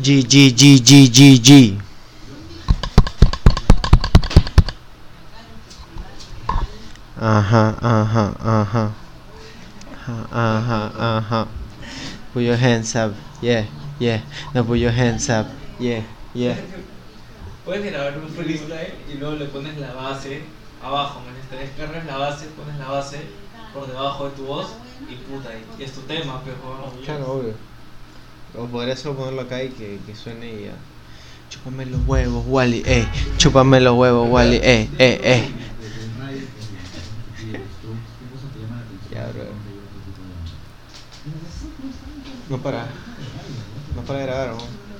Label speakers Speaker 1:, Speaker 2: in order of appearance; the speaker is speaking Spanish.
Speaker 1: G, G, G, G, G, G. Ajá, ajá, ajá. Ajá, ajá. Put your hands up. Yeah, yeah. Now put your hands up. Yeah, yeah.
Speaker 2: Puedes grabar un freestyle y luego le pones la base abajo, man. Te descargas la base, pones la base por debajo de tu voz y puta, y es tu tema, pero.
Speaker 1: Claro, obvio. O podría solo ponerlo acá y que, que suene y ya. Chúpame los huevos, Wally, eh. Chúpame los huevos, Wally, eh, eh, eh. Ya. No para. No para grabar, ¿no?